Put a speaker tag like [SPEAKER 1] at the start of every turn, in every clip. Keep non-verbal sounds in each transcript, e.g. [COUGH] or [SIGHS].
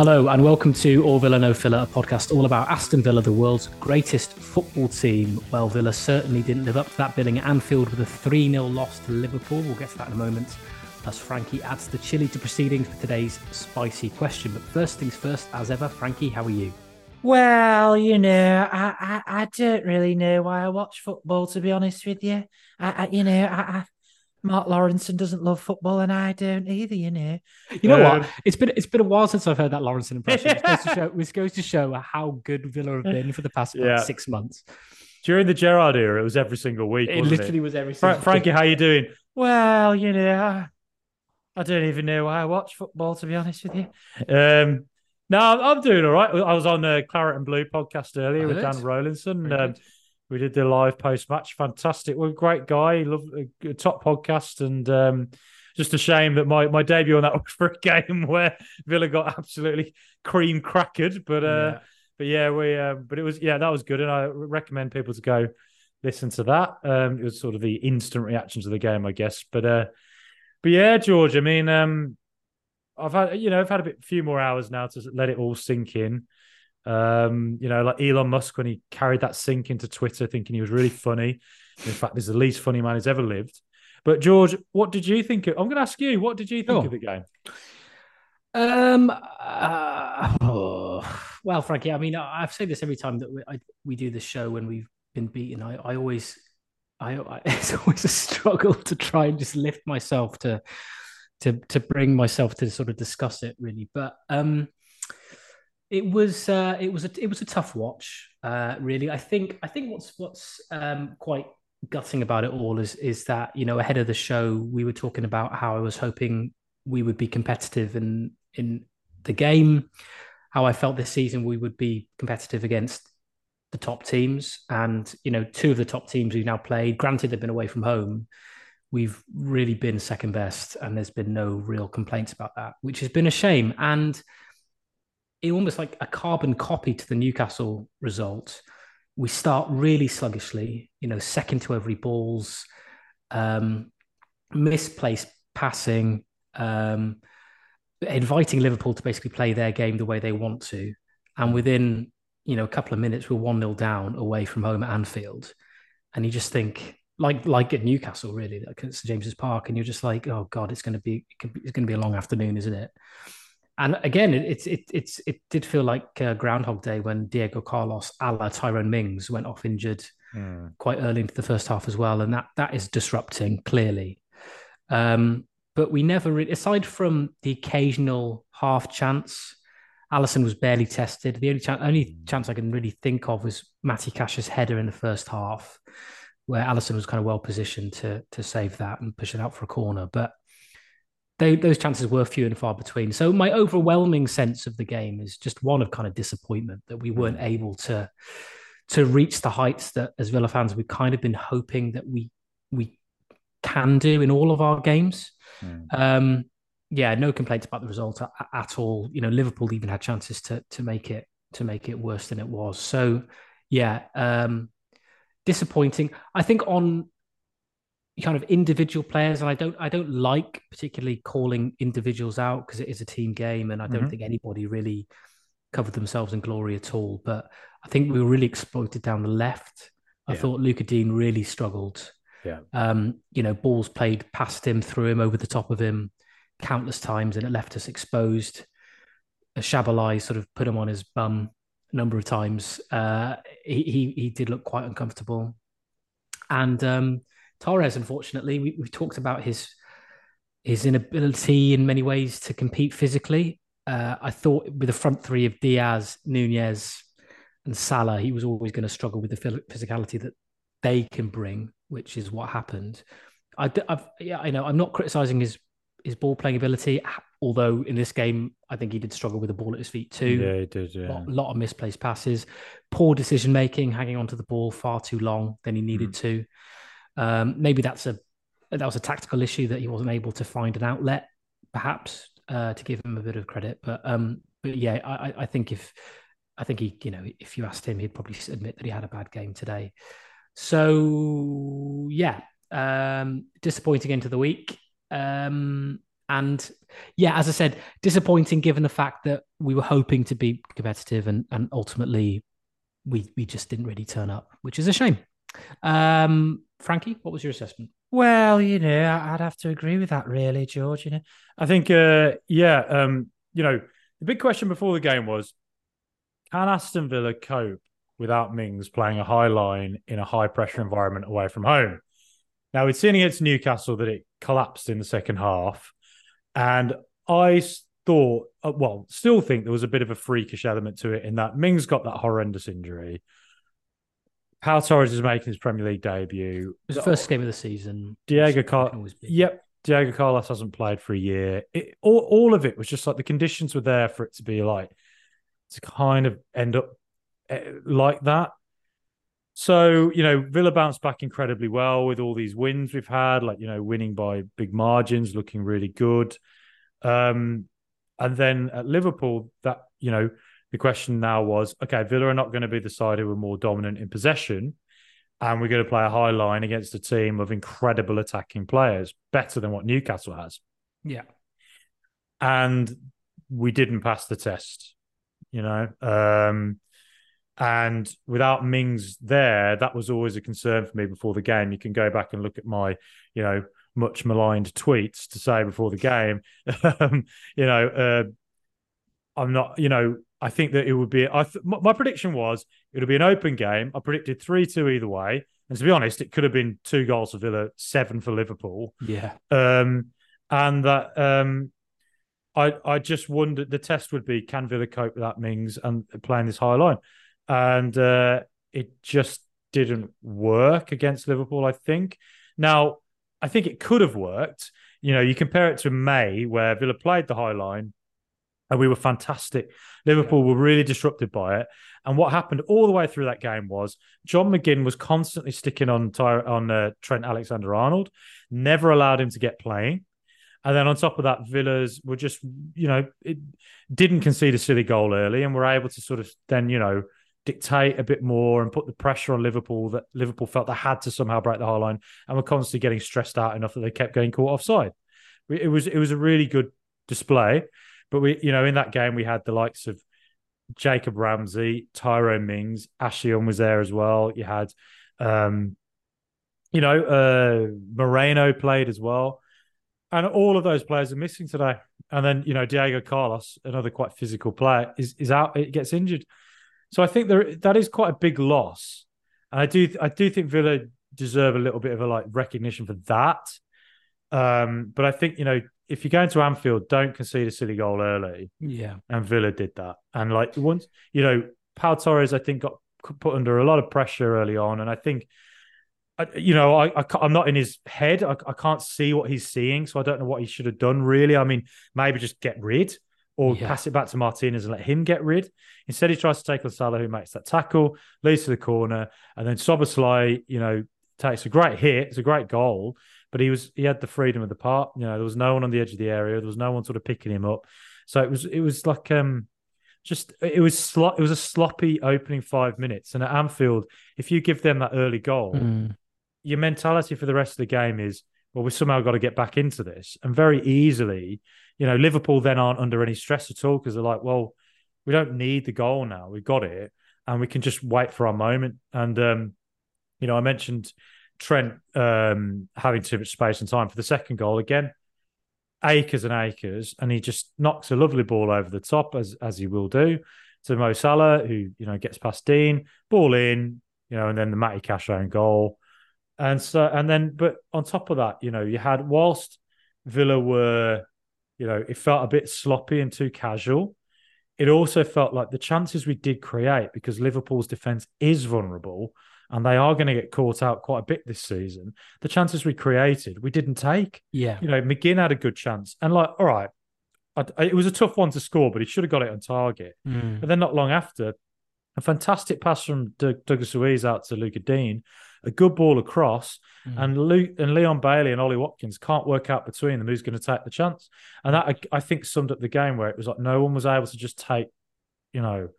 [SPEAKER 1] Hello and welcome to All Villa No Filler, a podcast all about Aston Villa, the world's greatest football team. Well, Villa certainly didn't live up to that billing at Anfield with a 3 0 loss to Liverpool. We'll get to that in a moment. Plus, Frankie adds the chili to proceedings for today's spicy question. But first things first, as ever, Frankie, how are you?
[SPEAKER 2] Well, you know, I, I, I don't really know why I watch football, to be honest with you. I, I you know, I, I Mark Lawrenson doesn't love football, and I don't either. You know.
[SPEAKER 1] You know um, what? It's been it's been a while since I've heard that Lawrenson impression. Which goes to show, [LAUGHS] which goes to show how good Villa have been for the past yeah. six months.
[SPEAKER 3] During the Gerrard era, it was every single week.
[SPEAKER 1] It literally
[SPEAKER 3] it?
[SPEAKER 1] was every.
[SPEAKER 3] Fra- Frankie, how you doing?
[SPEAKER 2] Well, you know, I don't even know why I watch football, to be honest with you. Um,
[SPEAKER 3] no, I'm doing all right. I was on a Claret and Blue podcast earlier with Dan Rowlinson. We did the live post match. Fantastic. Well, great guy. Love a top podcast. And um, just a shame that my, my debut on that [LAUGHS] was for a game where Villa got absolutely cream crackered. But uh, yeah. but yeah, we uh, but it was yeah that was good, and I recommend people to go listen to that. Um, it was sort of the instant reaction to the game, I guess. But uh, but yeah, George. I mean, um, I've had you know I've had a bit few more hours now to let it all sink in. Um, you know, like Elon Musk when he carried that sink into Twitter, thinking he was really funny. In fact, he's the least funny man who's ever lived. But George, what did you think? Of, I'm going to ask you, what did you think oh. of the game?
[SPEAKER 1] Um. Uh, oh. [SIGHS] Well, Frankie, I mean, I've said this every time that we, I, we do the show when we've been beaten. I, I always, I, I, [LAUGHS] it's always a struggle to try and just lift myself to, to, to bring myself to sort of discuss it really. But um, it was uh, it was a it was a tough watch, uh, really. I think I think what's what's um, quite gutting about it all is is that you know ahead of the show we were talking about how I was hoping we would be competitive in in the game, how I felt this season we would be competitive against the top teams, and you know two of the top teams we've now played. Granted, they've been away from home. We've really been second best, and there's been no real complaints about that, which has been a shame. And it almost like a carbon copy to the Newcastle result. We start really sluggishly, you know, second to every balls, um, misplaced passing, um, inviting Liverpool to basically play their game the way they want to. And within, you know, a couple of minutes, we're 1 0 down away from home at Anfield. And you just think, like like at Newcastle, really, like at St James's Park, and you're just like, oh god, it's going to be it's going to be a long afternoon, isn't it? And again, it, it, it, it did feel like uh, Groundhog Day when Diego Carlos, a la Tyrone Mings, went off injured mm. quite early into the first half as well. And that that is disrupting, clearly. Um, but we never, re- aside from the occasional half chance, Alisson was barely tested. The only, chance, only hmm. chance I can really think of was Matty Cash's header in the first half, where Alisson was kind of well positioned to to save that and push it out for a corner. But they, those chances were few and far between. So my overwhelming sense of the game is just one of kind of disappointment that we weren't mm. able to to reach the heights that as Villa fans we've kind of been hoping that we we can do in all of our games. Mm. Um, yeah, no complaints about the result at, at, all. You know, Liverpool even had chances to to make it to make it worse than it was. So yeah, um, disappointing. I think on kind of individual players, and I don't I don't like particularly calling individuals out because it is a team game, and I don't mm-hmm. think anybody really covered themselves in glory at all. But I think we were really exploited down the left. I yeah. thought Luca Digne really struggled.
[SPEAKER 3] Yeah.
[SPEAKER 1] Um, you know, balls played past him, through him, over the top of him, countless times, and it left us exposed. Szoboszlai sort of put him on his bum a number of times. Uh, he, he he did look quite uncomfortable, and um, Torres, unfortunately, we, have talked about his his inability in many ways to compete physically. Uh, I thought with the front three of Diaz, Nunez, and Salah, he was always going to struggle with the physicality that they can bring, which is what happened. I, I've, yeah, I know I'm not criticizing his his ball playing ability, although in this game I think he did struggle with the ball at his feet too.
[SPEAKER 3] Yeah, he did. Yeah,
[SPEAKER 1] a lot, lot of misplaced passes, poor decision making, hanging onto the ball far too long than he needed mm. to. Um, maybe that's a that was a tactical issue that he wasn't able to find an outlet, perhaps, uh, to give him a bit of credit. But um, but yeah, I, I think if I think he, you know, if you asked him, he'd probably admit that he had a bad game today. So yeah, um, disappointing into the week. Um, and yeah, as I said, disappointing given the fact that we were hoping to be competitive and, and ultimately we we just didn't really turn up, which is a shame. Um, Frankie, what was your assessment?
[SPEAKER 2] Well, you know, I'd have to agree with that, really, George. You know,
[SPEAKER 3] I think, uh, yeah, um, you know, the big question before the game was, can Aston Villa cope without Mings playing a high line in a high pressure environment away from home? Now we'd seen against Newcastle that it collapsed in the second half. And I thought, uh, well, still think there was a bit of a freakish element to it in that Mings got that horrendous injury. Pau Torres is making his Premier League debut.
[SPEAKER 1] It was the first game of the season.
[SPEAKER 3] Diego Carlos. Yep. Diego Carlos hasn't played for a year. It, all, all of it was just like the conditions were there for it to be like, to kind of end up eh, like that. So, you know, Villa bounced back incredibly well with all these wins we've had, like, you know, winning by big margins, looking really good. Um, and then at Liverpool, that, you know, the question now was okay, Villa are not going to be the side who are more dominant in possession. And we're going to play a high line against a team of incredible attacking players, better than what Newcastle has.
[SPEAKER 1] Yeah.
[SPEAKER 3] And we didn't pass the test, you know. Um, and without Mings there, that was always a concern for me before the game. You can go back and look at my, you know, much maligned tweets to say before the game, [LAUGHS] um, you know, uh, I'm not, you know, I think that it would be. I th- my prediction was it would be an open game. I predicted three two either way, and to be honest, it could have been two goals for Villa, seven for Liverpool.
[SPEAKER 1] Yeah,
[SPEAKER 3] um, and that um, I I just wondered the test would be can Villa cope with that Mings and playing this high line and uh, it just didn't work against Liverpool. I think. Now, I think it could have worked. You know, you compare it to May, where Villa played the high line, and we were fantastic. Liverpool were really disrupted by it. And what happened all the way through that game was John McGinn was constantly sticking on Ty- on uh, Trent Alexander Arnold, never allowed him to get playing. And then on top of that, Villas were just, you know, it didn't concede a silly goal early and were able to sort of then, you know, dictate a bit more and put the pressure on Liverpool that Liverpool felt they had to somehow break the high line and were constantly getting stressed out enough that they kept getting caught offside. It was it was a really good display, but we you know in that game we had the likes of Jacob Ramsey, Tyrone Mings, Ashley was there as well. You had um, you know uh, Moreno played as well. And all of those players are missing today. And then, you know, Diego Carlos, another quite physical player, is is out, it gets injured. So I think there that is quite a big loss, and I do I do think Villa deserve a little bit of a like recognition for that. Um, but I think you know if you're going to Anfield, don't concede a silly goal early.
[SPEAKER 1] Yeah,
[SPEAKER 3] and Villa did that, and like once you know, Pau Torres I think got put under a lot of pressure early on, and I think. You know, I, I am not in his head. I, I can't see what he's seeing, so I don't know what he should have done. Really, I mean, maybe just get rid or yeah. pass it back to Martinez and let him get rid. Instead, he tries to take on Salah, who makes that tackle, leads to the corner, and then Szoboszlai, you know, takes a great hit. It's a great goal, but he was he had the freedom of the part. You know, there was no one on the edge of the area. There was no one sort of picking him up. So it was it was like um just it was slo- it was a sloppy opening five minutes. And at Anfield, if you give them that early goal,
[SPEAKER 1] mm.
[SPEAKER 3] your mentality for the rest of the game is well, we somehow got to get back into this. And very easily, you know, Liverpool then aren't under any stress at all because they're like, well, we don't need the goal now. We've got it and we can just wait for our moment. And, um, you know, I mentioned Trent um, having too much space and time for the second goal again. Acres and acres, and he just knocks a lovely ball over the top as as he will do to Mo Salah, who you know gets past Digne, ball in, you know, and then the Matty Cash own goal. And so, and then, but on top of that, you know, you had whilst Villa were, you know, it felt a bit sloppy and too casual. It also felt like the chances we did create because Liverpool's defense is vulnerable and they are going to get caught out quite a bit this season. The chances we created, we didn't take.
[SPEAKER 1] Yeah.
[SPEAKER 3] You know, McGinn had a good chance. And like, all right, I, it was a tough one to score, but he should have got it on target.
[SPEAKER 1] Mm.
[SPEAKER 3] And then not long after, a fantastic pass from Douglas Luiz out to Lucas Digne, a good ball across, mm. and Luke and Leon Bailey and Ollie Watkins can't work out between them who's going to take the chance. And that I, I think summed up the game where it was like no one was able to just take, you know,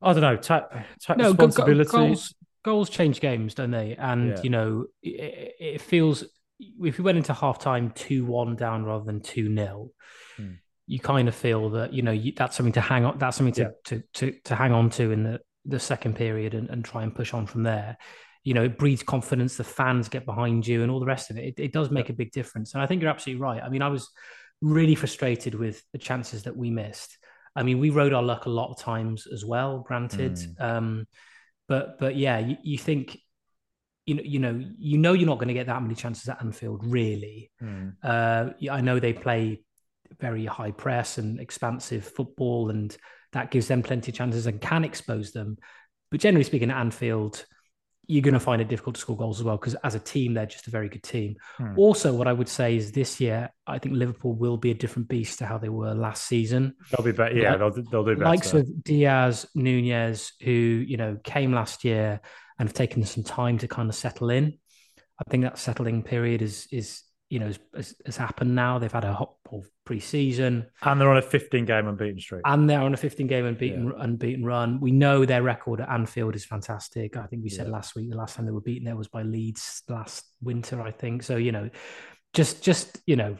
[SPEAKER 3] I don't know, take, take no, responsibility.
[SPEAKER 1] Goals, goals change games, don't they? And yeah. you know, it, it feels if we went into half time 2 1 down rather than 2 0,
[SPEAKER 3] Hmm.
[SPEAKER 1] you kind of feel that, you know, you, that's something to hang on, that's something to,
[SPEAKER 3] Yeah.
[SPEAKER 1] to, to, to hang on to in the, the second period and, and try and push on from there. You know, it breeds confidence, the fans get behind you and all the rest of it. It, it does make a big difference. And I think you're absolutely right. I mean, I was really frustrated with the chances that we missed. I mean, we rode our luck a lot of times as well, granted.
[SPEAKER 3] Hmm.
[SPEAKER 1] Um, but but yeah, you, you think you know you know you know you're not going to get that many chances at Anfield, really.
[SPEAKER 3] Hmm.
[SPEAKER 1] Uh, I know they play very high press and expansive football, and that gives them plenty of chances and can expose them. But generally speaking, at Anfield, you're going to find it difficult to score goals as well because as a team, they're just a very good team.
[SPEAKER 3] Hmm.
[SPEAKER 1] Also, what I would say is this year, I think Liverpool will be a different beast to how they were last season
[SPEAKER 3] They'll be better. Yeah,
[SPEAKER 1] Like-
[SPEAKER 3] they'll they'll do better.
[SPEAKER 1] likes of Diaz, Nunez, who you know came last year and have taken some time to kind of settle in. I think that settling period is is you know has, has happened now. They've had a hot pre-season
[SPEAKER 3] and they're on a 15 game unbeaten streak.
[SPEAKER 1] and they're on a 15 game unbeaten unbeaten run. We know their record at Anfield is fantastic. I think we said
[SPEAKER 3] Yeah.
[SPEAKER 1] last week the last time they were beaten there was by Leeds last winter, I think. So you know, just just you know,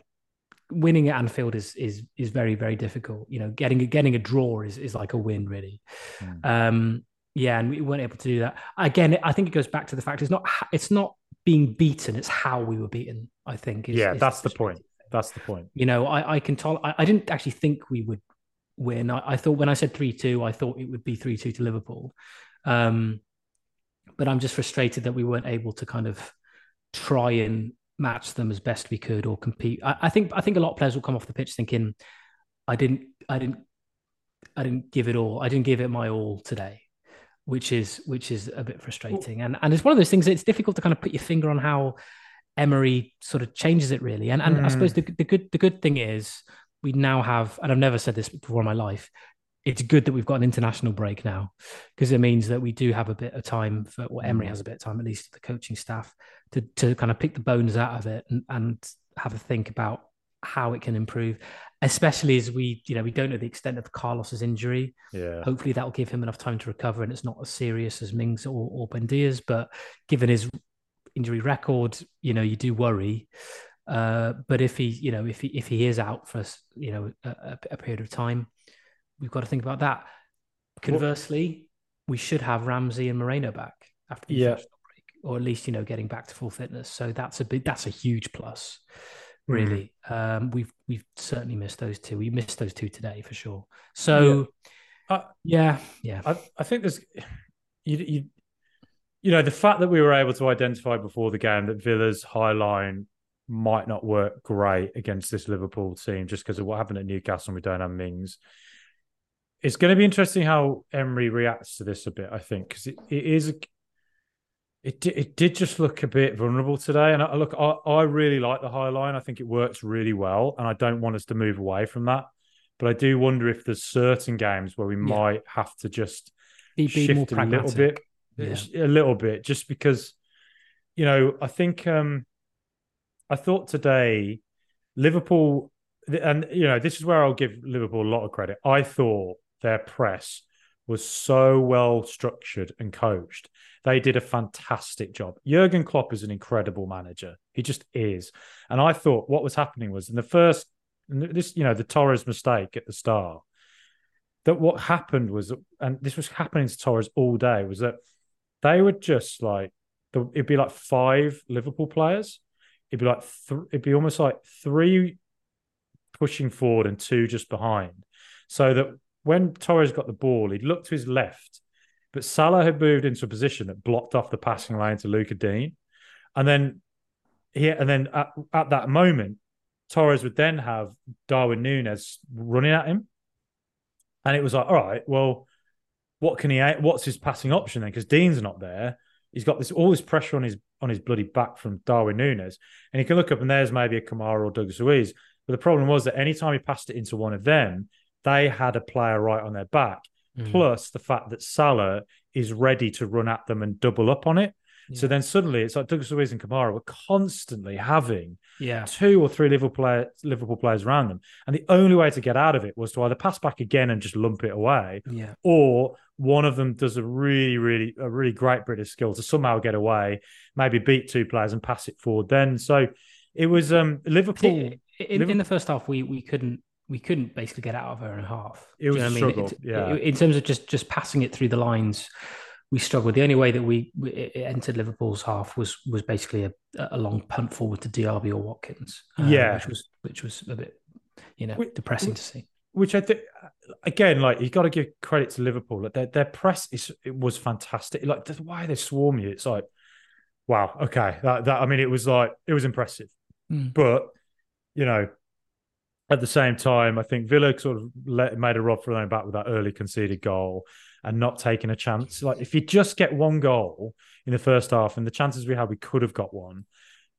[SPEAKER 1] winning at Anfield is is is very very difficult. You know, getting getting a draw is is like a win really.
[SPEAKER 3] Hmm.
[SPEAKER 1] Um, yeah, and we weren't able to do that. Again, I think it goes back to the fact it's not it's not being beaten; it's how we were beaten. I think. Is,
[SPEAKER 3] Yeah,
[SPEAKER 1] is
[SPEAKER 3] that's the point. That's the point.
[SPEAKER 1] you know, I, I can tell. I, I didn't actually think we would win. I, I thought when I said three two, I thought it would be three two to Liverpool. Um, but I'm just frustrated that we weren't able to kind of try and match them as best we could or compete. I, I think I think a lot of players will come off the pitch thinking, I didn't I didn't I didn't give it all. I didn't give it my all today, which is which is a bit frustrating. And and it's one of those things. that It's difficult to kind of put your finger on how Emery sort of changes it really. And and I
[SPEAKER 3] Mm.
[SPEAKER 1] suppose the the good the good thing is we now have, and I've never said this before in my life. It's good that we've got an international break now because it means that we do have a bit of time for, or Emery
[SPEAKER 3] Mm.
[SPEAKER 1] has a bit of time, at least the coaching staff, to to kind of pick the bones out of it and, and have a think about how it can improve, especially as we, you know, we don't know the extent of Carlos's injury.
[SPEAKER 3] Yeah.
[SPEAKER 1] Hopefully that will give him enough time to recover and it's not as serious as Mings or, or Buendia's. But given his injury record, you know, you do worry. Uh, but if he, you know, if he if he is out for you know a, a- period of time, we've got to think about that. Conversely, we should have Ramsey and Moreno back after the
[SPEAKER 3] Yeah.
[SPEAKER 1] break, or at least you know getting back to full fitness. So that's a big, that's a huge plus,
[SPEAKER 3] Mm.
[SPEAKER 1] really. Um, we've we've certainly missed those two. We missed those two today for sure. So
[SPEAKER 3] Uh,
[SPEAKER 1] yeah, yeah,
[SPEAKER 3] I, I think there's you, you you know the fact that we were able to identify before the game that Villa's high line might not work great against this Liverpool team just because of what happened at Newcastle and we don't have Mings. It's going to be interesting how Emery reacts to this a bit. I think because it, it is it it did just look a bit vulnerable today, and I look I, I really like the high line. I think it works really well, and I don't want us to move away from that. But I do wonder if there's certain games where we might have to just
[SPEAKER 1] be, be
[SPEAKER 3] shift
[SPEAKER 1] more
[SPEAKER 3] a little bit,
[SPEAKER 1] Yeah.
[SPEAKER 3] a little bit, just because you know I think um I thought today Liverpool, and you know this is where I'll give Liverpool a lot of credit. I thought their press was so well structured and coached. They did a fantastic job. Jurgen Klopp is an incredible manager. He just is. And I thought what was happening was in the first, this you know the Torres mistake at the start. That what happened was, and this was happening to Torres all day, was that they would just like it'd be like five Liverpool players. It'd be like th- it'd be almost like three pushing forward and two just behind, so that when Torres got the ball, he'd look to his left, but Salah had moved into a position that blocked off the passing lane to Luca Digne, and then he and then at, at that moment, Torres would then have Darwin Nunez running at him, and it was like, all right, well, what can he? What's his passing option then? Because Digne's not there. He's got this all this pressure on his on his bloody back from Darwin Nunez, and he can look up and there's maybe a Kamara or Douglas Luiz. But the problem was that anytime he passed it into one of them, they had a player right on their back.
[SPEAKER 1] Mm.
[SPEAKER 3] Plus the fact that Salah is ready to run at them and double up on it. So then suddenly it's like Douglas Luiz and Kamara were constantly having
[SPEAKER 1] yeah,
[SPEAKER 3] two or three Liverpool, player, Liverpool players around them. And the only way to get out of it was to either pass back again and just lump it away,
[SPEAKER 1] yeah,
[SPEAKER 3] or one of them does a really, really, a really great British skill to somehow get away, maybe beat two players and pass it forward. Then, so it was um Liverpool.
[SPEAKER 1] In, in, in the first half, we we couldn't we couldn't basically get out of our own half.
[SPEAKER 3] It was a struggle.
[SPEAKER 1] It,
[SPEAKER 3] yeah.
[SPEAKER 1] in terms of just just passing it through the lines, we struggled. The only way that we, we entered Liverpool's half was was basically a, a long punt forward to Diaby or Watkins.
[SPEAKER 3] Um, yeah,
[SPEAKER 1] which was which was a bit you know depressing to see.
[SPEAKER 3] Which I think again, like you got to give credit to Liverpool. Like their their press is it was fantastic. Like the way they swarm you, it's like wow, okay, that that I mean, it was like it was impressive.
[SPEAKER 1] Mm.
[SPEAKER 3] But you know, at the same time, I think Villa sort of let, made a rod for their own back with that early conceded goal and not taking a chance. Like if you just get one goal in the first half, and the chances we had, we could have got one.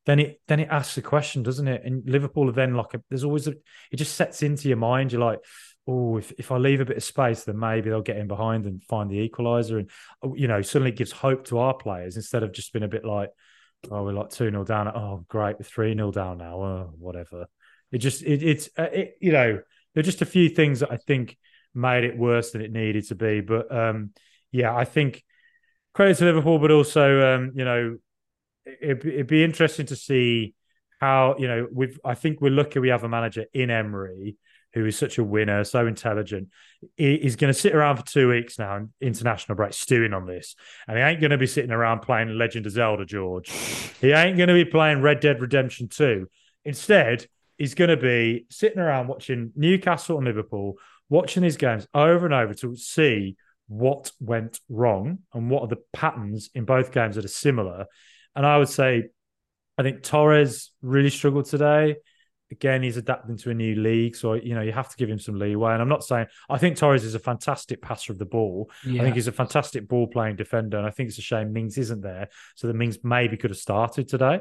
[SPEAKER 3] Then it then it asks a question, doesn't it? And Liverpool are then like a, there's always a it just sets into your mind. You're like, oh, if, if I leave a bit of space, then maybe they'll get in behind and find the equaliser. And you know, suddenly it gives hope to our players instead of just being a bit like, oh, we're like 2 0 down. Oh, great, we're 3 0 down now. Oh, whatever. It just, it, it's, uh, it, you know, there are just a few things that I think made it worse than it needed to be. But um, yeah, I think credit to Liverpool, but also, um, you know, it, it'd be interesting to see how, you know, we've, I think we're lucky we have a manager in Emery who is such a winner, so intelligent. He's going to sit around for two weeks now, international break, stewing on this. And he ain't going to be sitting around playing Legend of Zelda, George. He ain't going to be playing Red Dead Redemption 2. Instead, he's going to be sitting around watching Newcastle and Liverpool, watching these games over and over to see what went wrong and what are the patterns in both games that are similar. And I would say, I think Torres really struggled today again, he's adapting to a new league, so you know you have to give him some leeway. And I'm not saying I think Torres is a fantastic passer of the ball. Yeah. I think he's a fantastic ball playing defender, and I think it's a shame Mings isn't there, so that Mings maybe could have started today.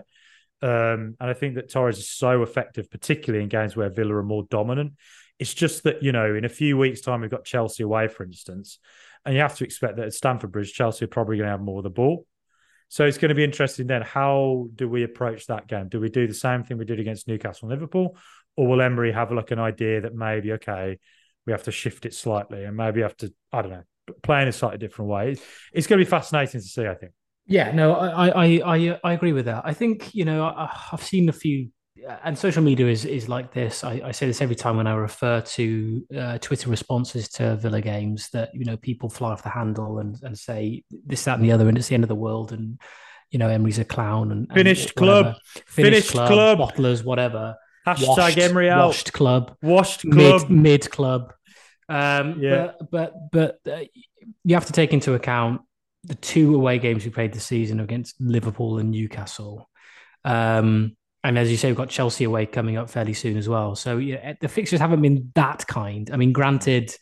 [SPEAKER 3] Um, and I think that Torres is so effective, particularly in games where Villa are more dominant. It's just that you know, in a few weeks' time, we've got Chelsea away, for instance, and you have to expect that at Stamford Bridge, Chelsea are probably going to have more of the ball. So it's going to be interesting then. How do we approach that game? Do we do the same thing we did against Newcastle and Liverpool? Or will Emery have like an idea that maybe, okay, we have to shift it slightly and maybe have to, I don't know, play in a slightly different way? It's going to be fascinating to see, I think.
[SPEAKER 1] Yeah, no, I, I, I, I agree with that. I think, you know, I've seen a few and social media is is like this. I, I, say this every time when I refer to uh, Twitter responses to Villa games that you know people fly off the handle and, and say this, that, and the other, and it's the end of the world, and you know Emery's a clown and,
[SPEAKER 3] finished club, finished, finished club, club,
[SPEAKER 1] bottlers, whatever.
[SPEAKER 3] Hashtag washed, Emery out.
[SPEAKER 1] Washed club,
[SPEAKER 3] washed club,
[SPEAKER 1] mid, mid club. Um, yeah, but but, but uh, you have to take into account the two away games we played this season against Liverpool and Newcastle. Um, and as you say, we've got Chelsea away coming up fairly soon as well. So yeah, the fixtures haven't been that kind. I mean, granted,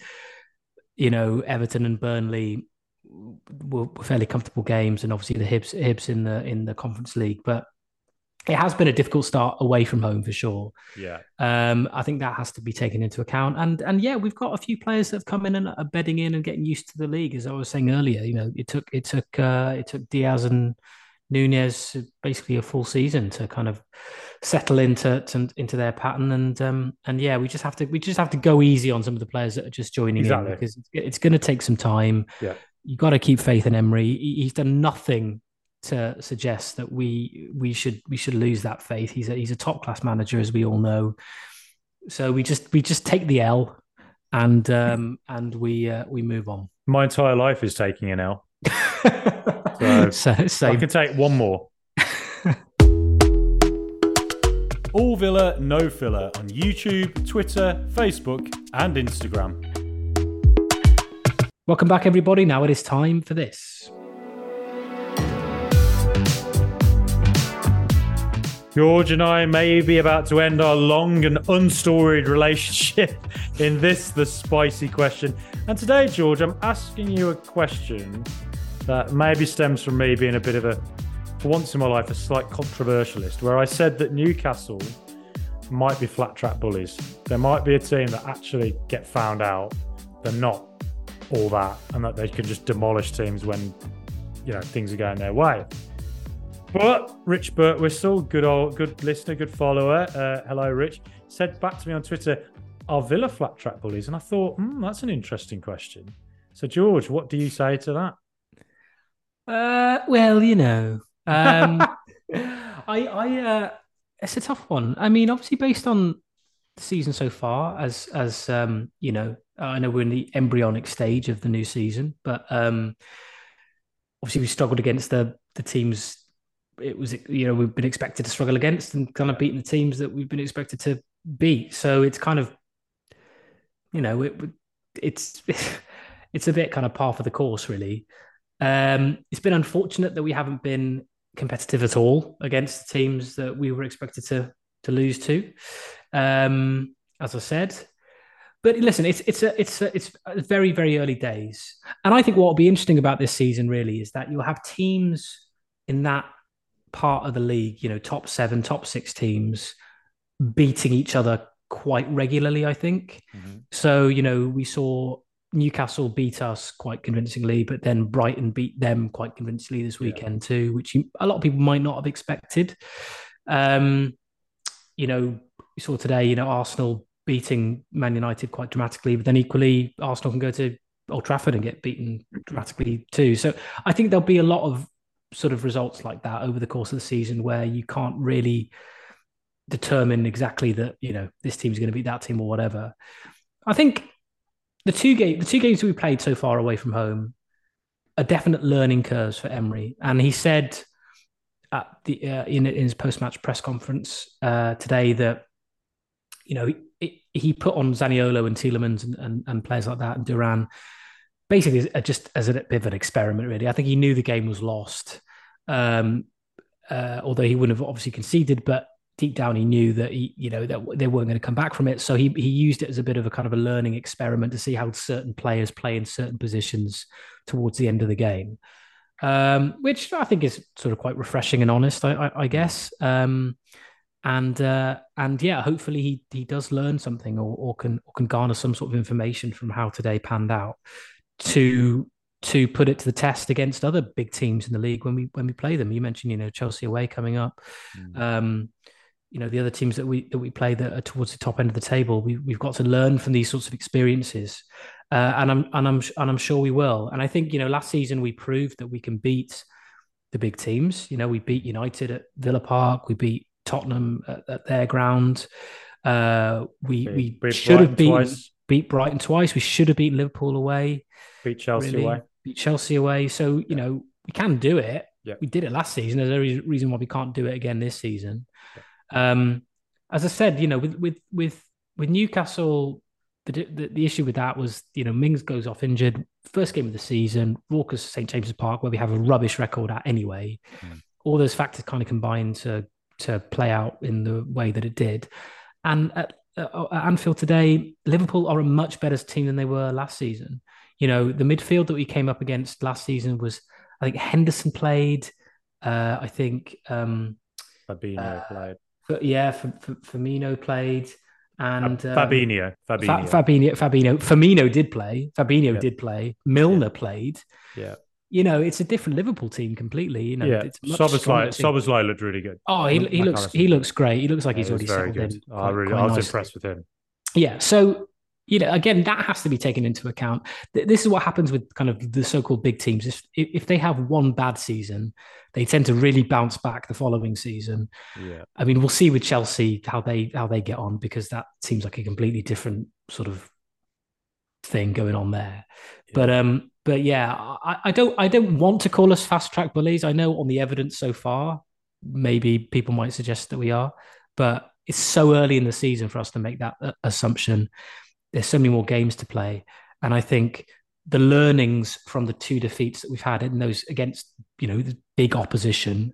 [SPEAKER 1] you know, Everton and Burnley were fairly comfortable games, and obviously the Hibs, Hibs in the in the Conference League, but it has been a difficult start away from home for sure.
[SPEAKER 3] Yeah,
[SPEAKER 1] um, I think that has to be taken into account. And and yeah, we've got a few players that have come in and are bedding in and getting used to the league. As I was saying earlier, you know, it took it took uh, it took Diaz and Nunez basically a full season to kind of settle into to, into their pattern and um and yeah we just have to we just have to go easy on some of the players that are just joining exactly. in because it's, it's going to take some time.
[SPEAKER 3] Yeah,
[SPEAKER 1] you got to keep faith in Emery. He, he's done nothing to suggest that we we should we should lose that faith. He's a he's a top class manager as we all know. So we just we just take the L and um and we uh, we move on.
[SPEAKER 3] My entire life is taking an L. [LAUGHS] So, so, so I can take one more. [LAUGHS] All Villa, no filler on YouTube, Twitter, Facebook, and Instagram.
[SPEAKER 1] Welcome back, everybody. Now it is time for this.
[SPEAKER 3] George and I may be about to end our long and unstoried relationship in this, the spicy question. And today, George, I'm asking you a question that maybe stems from me being a bit of a, for once in my life, a slight controversialist, where I said that Newcastle might be flat track bullies. There might be a team that actually get found out. They're not all that, and that they can just demolish teams when you know things are going their way. But Rich Burt, still good old good listener, good follower. Uh, hello, Rich. Said back to me on Twitter, are Villa flat track bullies? And I thought, hmm, that's an interesting question. So, George, what do you say to that?
[SPEAKER 1] Uh, well, you know, um, [LAUGHS] I, I, uh, it's a tough one. I mean, obviously, based on the season so far, as as um, you know, I know we're in the embryonic stage of the new season, but um, obviously we struggled against the the teams. It was you know we've been expected to struggle against and kind of beating the teams that we've been expected to beat. So it's kind of you know it it's [LAUGHS] it's a bit kind of par for the course really. Um, it's been unfortunate that we haven't been competitive at all against the teams that we were expected to to lose to. Um, as I said, but listen, it's it's a, it's a, it's very very early days, and I think what will be interesting about this season really is that you'll have teams in that part of the league, you know, top seven, top six teams beating each other quite regularly. I think mm-hmm. so. You know, we saw Newcastle beat us quite convincingly, but then Brighton beat them quite convincingly this weekend yeah. too, which a lot of people might not have expected. Um, you know, we saw today, you know, Arsenal beating Man United quite dramatically, but then equally Arsenal can go to Old Trafford and get beaten dramatically too. So I think there'll be a lot of sort of results like that over the course of the season where you can't really determine exactly that, you know, this team's going to beat that team or whatever. I think the two game the two games we played so far away from home are definite learning curves for Emery, and he said at the uh, in, in his post match press conference uh, today that you know he, he put on Zaniolo and Tielemans and, and, and players like that and Duran basically just as a bit of an experiment. Really, I think he knew the game was lost. Um, uh, although he wouldn't have obviously conceded, but deep down he knew that he, you know, that they weren't going to come back from it. So he he used it as a bit of a kind of a learning experiment to see how certain players play in certain positions towards the end of the game, um, which I think is sort of quite refreshing and honest, I, I, I guess. Um, and uh, and yeah, hopefully he he does learn something or, or can or can garner some sort of information from how today panned out to to put it to the test against other big teams in the league when we when we play them. You mentioned you know Chelsea away coming up. Mm. Um, you know the other teams that we that we play that are towards the top end of the table. We we've got to learn from these sorts of experiences, uh, and I'm and I'm and I'm sure we will. And I think you know last season we proved that we can beat the big teams. You know we beat United at Villa Park, we beat Tottenham at, at their ground. Uh, we we, we should have beaten twice. beat Brighton twice. We should have beaten Liverpool away.
[SPEAKER 3] Beat Chelsea really. away.
[SPEAKER 1] Beat Chelsea away. So you know we can do it. Yeah. We did it last season. There's no reason why we can't do it again this season. Um, as I said, you know, with with with with Newcastle, the, the, the issue with that was, you know, Mings goes off injured. First game of the season, Walker's St James's Park, where we have a rubbish record at anyway. Mm. All those factors kind of combined to to play out in the way that it did. And at, at Anfield today, Liverpool are a much better team than they were last season. You know, the midfield that we came up against last season was, I think Henderson played. Uh, I think um,
[SPEAKER 3] Fabinho uh, played.
[SPEAKER 1] But yeah, F- F- Firmino played, and
[SPEAKER 3] uh, Fabinho, Fabinho,
[SPEAKER 1] Fa- Fabinho, Fabinho, Firmino did play. Fabinho yeah. did play. Milner yeah. played.
[SPEAKER 3] Yeah.
[SPEAKER 1] You know, it's a different Liverpool team completely. You know,
[SPEAKER 3] yeah. it's Szoboszlai looked really good.
[SPEAKER 1] Oh, he, he looks he looks great. He looks like yeah, he's already settled good. in.
[SPEAKER 3] Oh, quite, really, I was impressed with him.
[SPEAKER 1] Yeah. So you know, again, that has to be taken into account. This is what happens with kind of the so-called big teams. If if they have one bad season, they tend to really bounce back the following season.
[SPEAKER 3] Yeah.
[SPEAKER 1] I mean, we'll see with Chelsea how they how they get on because that seems like a completely different sort of thing going on there. Yeah. But um, but yeah, I, I don't I don't want to call us fast track bullies. I know on the evidence so far, maybe people might suggest that we are, but it's so early in the season for us to make that uh, assumption there's so many more games to play. And I think the learnings from the two defeats that we've had in those against, you know, the big opposition,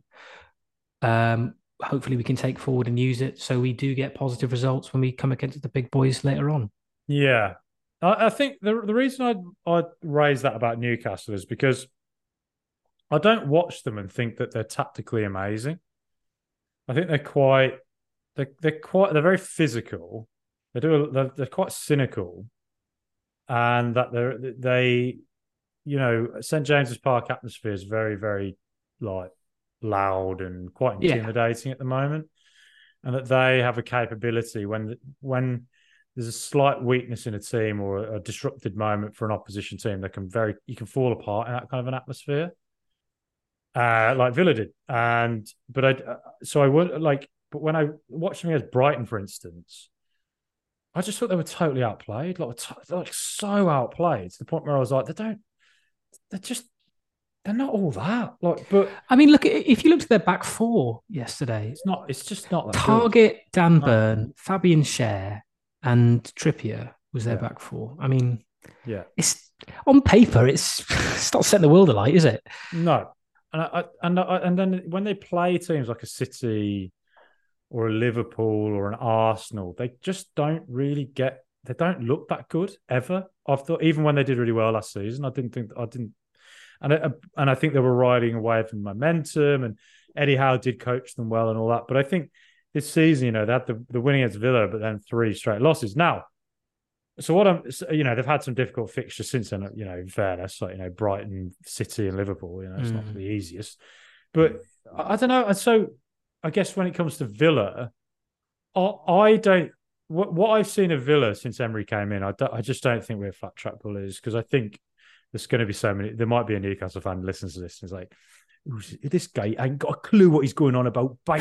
[SPEAKER 1] um, hopefully we can take forward and use it so we do get positive results when we come against the big boys later on.
[SPEAKER 3] Yeah. I, I think the the reason I I raise that about Newcastle is because I don't watch them and think that they're tactically amazing. I think they're quite they're, they're quite they're very physical they do. A, they're, they're quite cynical, and that they they, you know, St James's Park atmosphere is very very like loud and quite intimidating yeah. at the moment, and that they have a capability when when there's a slight weakness in a team or a disrupted moment for an opposition team that can very you can fall apart in that kind of an atmosphere uh, like Villa did. And but I so I would like but when I watched them against Brighton, for instance, I just thought they were totally outplayed, like like so outplayed to the point where I was like, they don't, they're just, they're not all that. Like, but
[SPEAKER 1] I mean, look, if you looked at their back four yesterday,
[SPEAKER 3] it's not, it's just not
[SPEAKER 1] Targett, good. Dan Burn, no. Fabian Schär, and Trippier was their yeah. back four. I mean,
[SPEAKER 3] yeah,
[SPEAKER 1] it's on paper, it's it's not setting the world alight, is it?
[SPEAKER 3] No, and I, and I, and then when they play teams like a City or a Liverpool or an Arsenal, they just don't really get. They don't look that good ever. I thought even when they did really well last season, I didn't think I didn't, and I, and I think they were riding away from momentum. And Eddie Howe did coach them well and all that. But I think this season, you know, they had the, the win against Villa, but then three straight losses. Now, so what I'm, you know, they've had some difficult fixtures since then. You know, in fairness, like you know, Brighton, City, and Liverpool. You know, it's mm. not the easiest, but I, I don't know. And so, I guess when it comes to Villa, I, don't. What, what I've seen of Villa since Emery came in, I, I just don't think we're flat track bullies because I think there's going to be so many. There might be a Newcastle fan listens to this and is like, this guy ain't got a clue what he's going on about. Bite,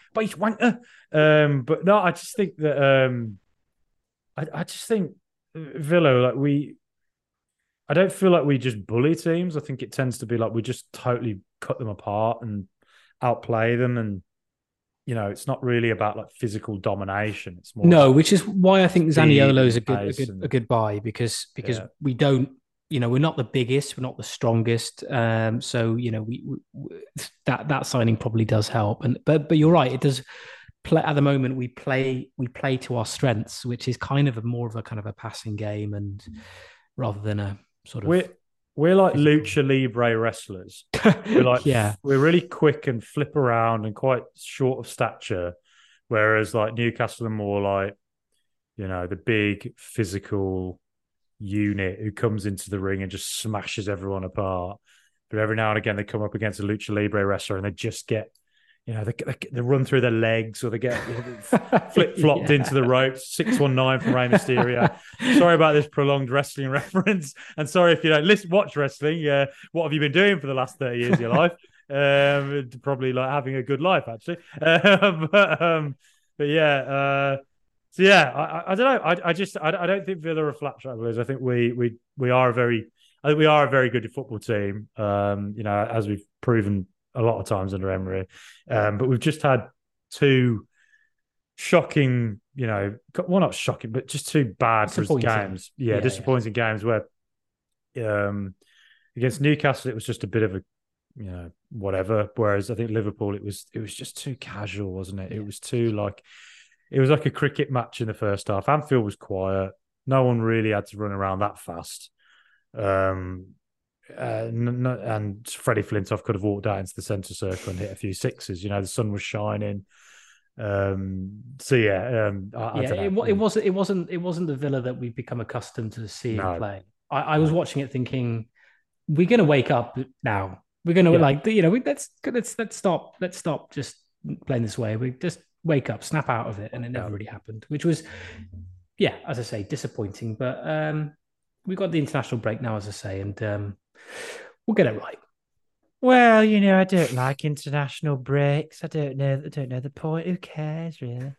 [SPEAKER 3] [LAUGHS] bite, wanker. Um, but no, I just think that um, I, I just think Villa, like we, I don't feel like we just bully teams. I think it tends to be like we just totally cut them apart and outplay them, and you know, it's not really about like physical domination. It's more
[SPEAKER 1] no, which is why I think Zaniolo is a good a good, and, a good buy because because yeah. we don't. You know, we're not the biggest, we're not the strongest. Um, so you know, we, we that that signing probably does help. And but but you're right, it does play at the moment we play we play to our strengths, which is kind of a more of a kind of a passing game and rather than a sort of
[SPEAKER 3] we're we're like lucha libre wrestlers. [LAUGHS] We're like
[SPEAKER 1] yeah,
[SPEAKER 3] we're really quick and flip around and quite short of stature, whereas like Newcastle are more like you know the big physical unit who comes into the ring and just smashes everyone apart. But every now and again they come up against a lucha libre wrestler and they just get you know, they, they, they, run through their legs or they get [LAUGHS] flip flopped yeah. into the ropes. 619 from Rey Mysterio. [LAUGHS] sorry about this prolonged wrestling [LAUGHS] reference. And sorry if you don't listen, watch wrestling. Uh, what have you been doing for the last 30 years of your life? Um, probably like having a good life, actually. Uh, but, um, but yeah, uh, so yeah, I, I don't know. I, I just I, I don't think Villa are flat travelers. I think we we we are a very I think we are a very good football team. Um, you know, as we've proven a lot of times under Emery. Um, but we've just had two shocking, you know, well, not shocking, but just two bad games. Yeah, yeah disappointing yeah. games where um, against Newcastle it was just a bit of a you know whatever. Whereas I think Liverpool it was it was just too casual, wasn't it? It was too like it was like a cricket match in the first half. Anfield was quiet. No one really had to run around that fast. Um, uh, and Freddie Flintoff could have walked out into the centre circle and hit a few sixes. You know, the sun was shining. Um, so yeah, um, I,
[SPEAKER 1] yeah,
[SPEAKER 3] I
[SPEAKER 1] it, it, wasn't. It wasn't. It wasn't the Villa that we've become accustomed to seeing no. play. I, I, was watching it thinking, we're going to wake up now. We're going to yeah. like, you know, we, let's let's let's stop. Let's stop just playing this way. We just wake up, snap out of it, and it never really happened. Which was, yeah, as I say, disappointing. But um, we got the international break now, as I say, and um, we'll get it right.
[SPEAKER 2] Well, you know, I don't like international breaks. I don't know. I don't know the point. Who cares, really?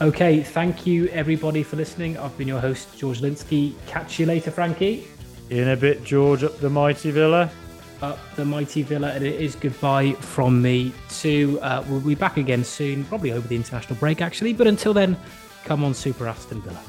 [SPEAKER 1] Okay, thank you everybody for listening. I've been your host, George Zielinski. Catch you later, Frankie.
[SPEAKER 3] In a bit, George, up the mighty villa.
[SPEAKER 1] Up the mighty villa, and it is goodbye from me too. Uh, we'll be back again soon, probably over the international break, actually. But until then, come on, Super Aston Villa.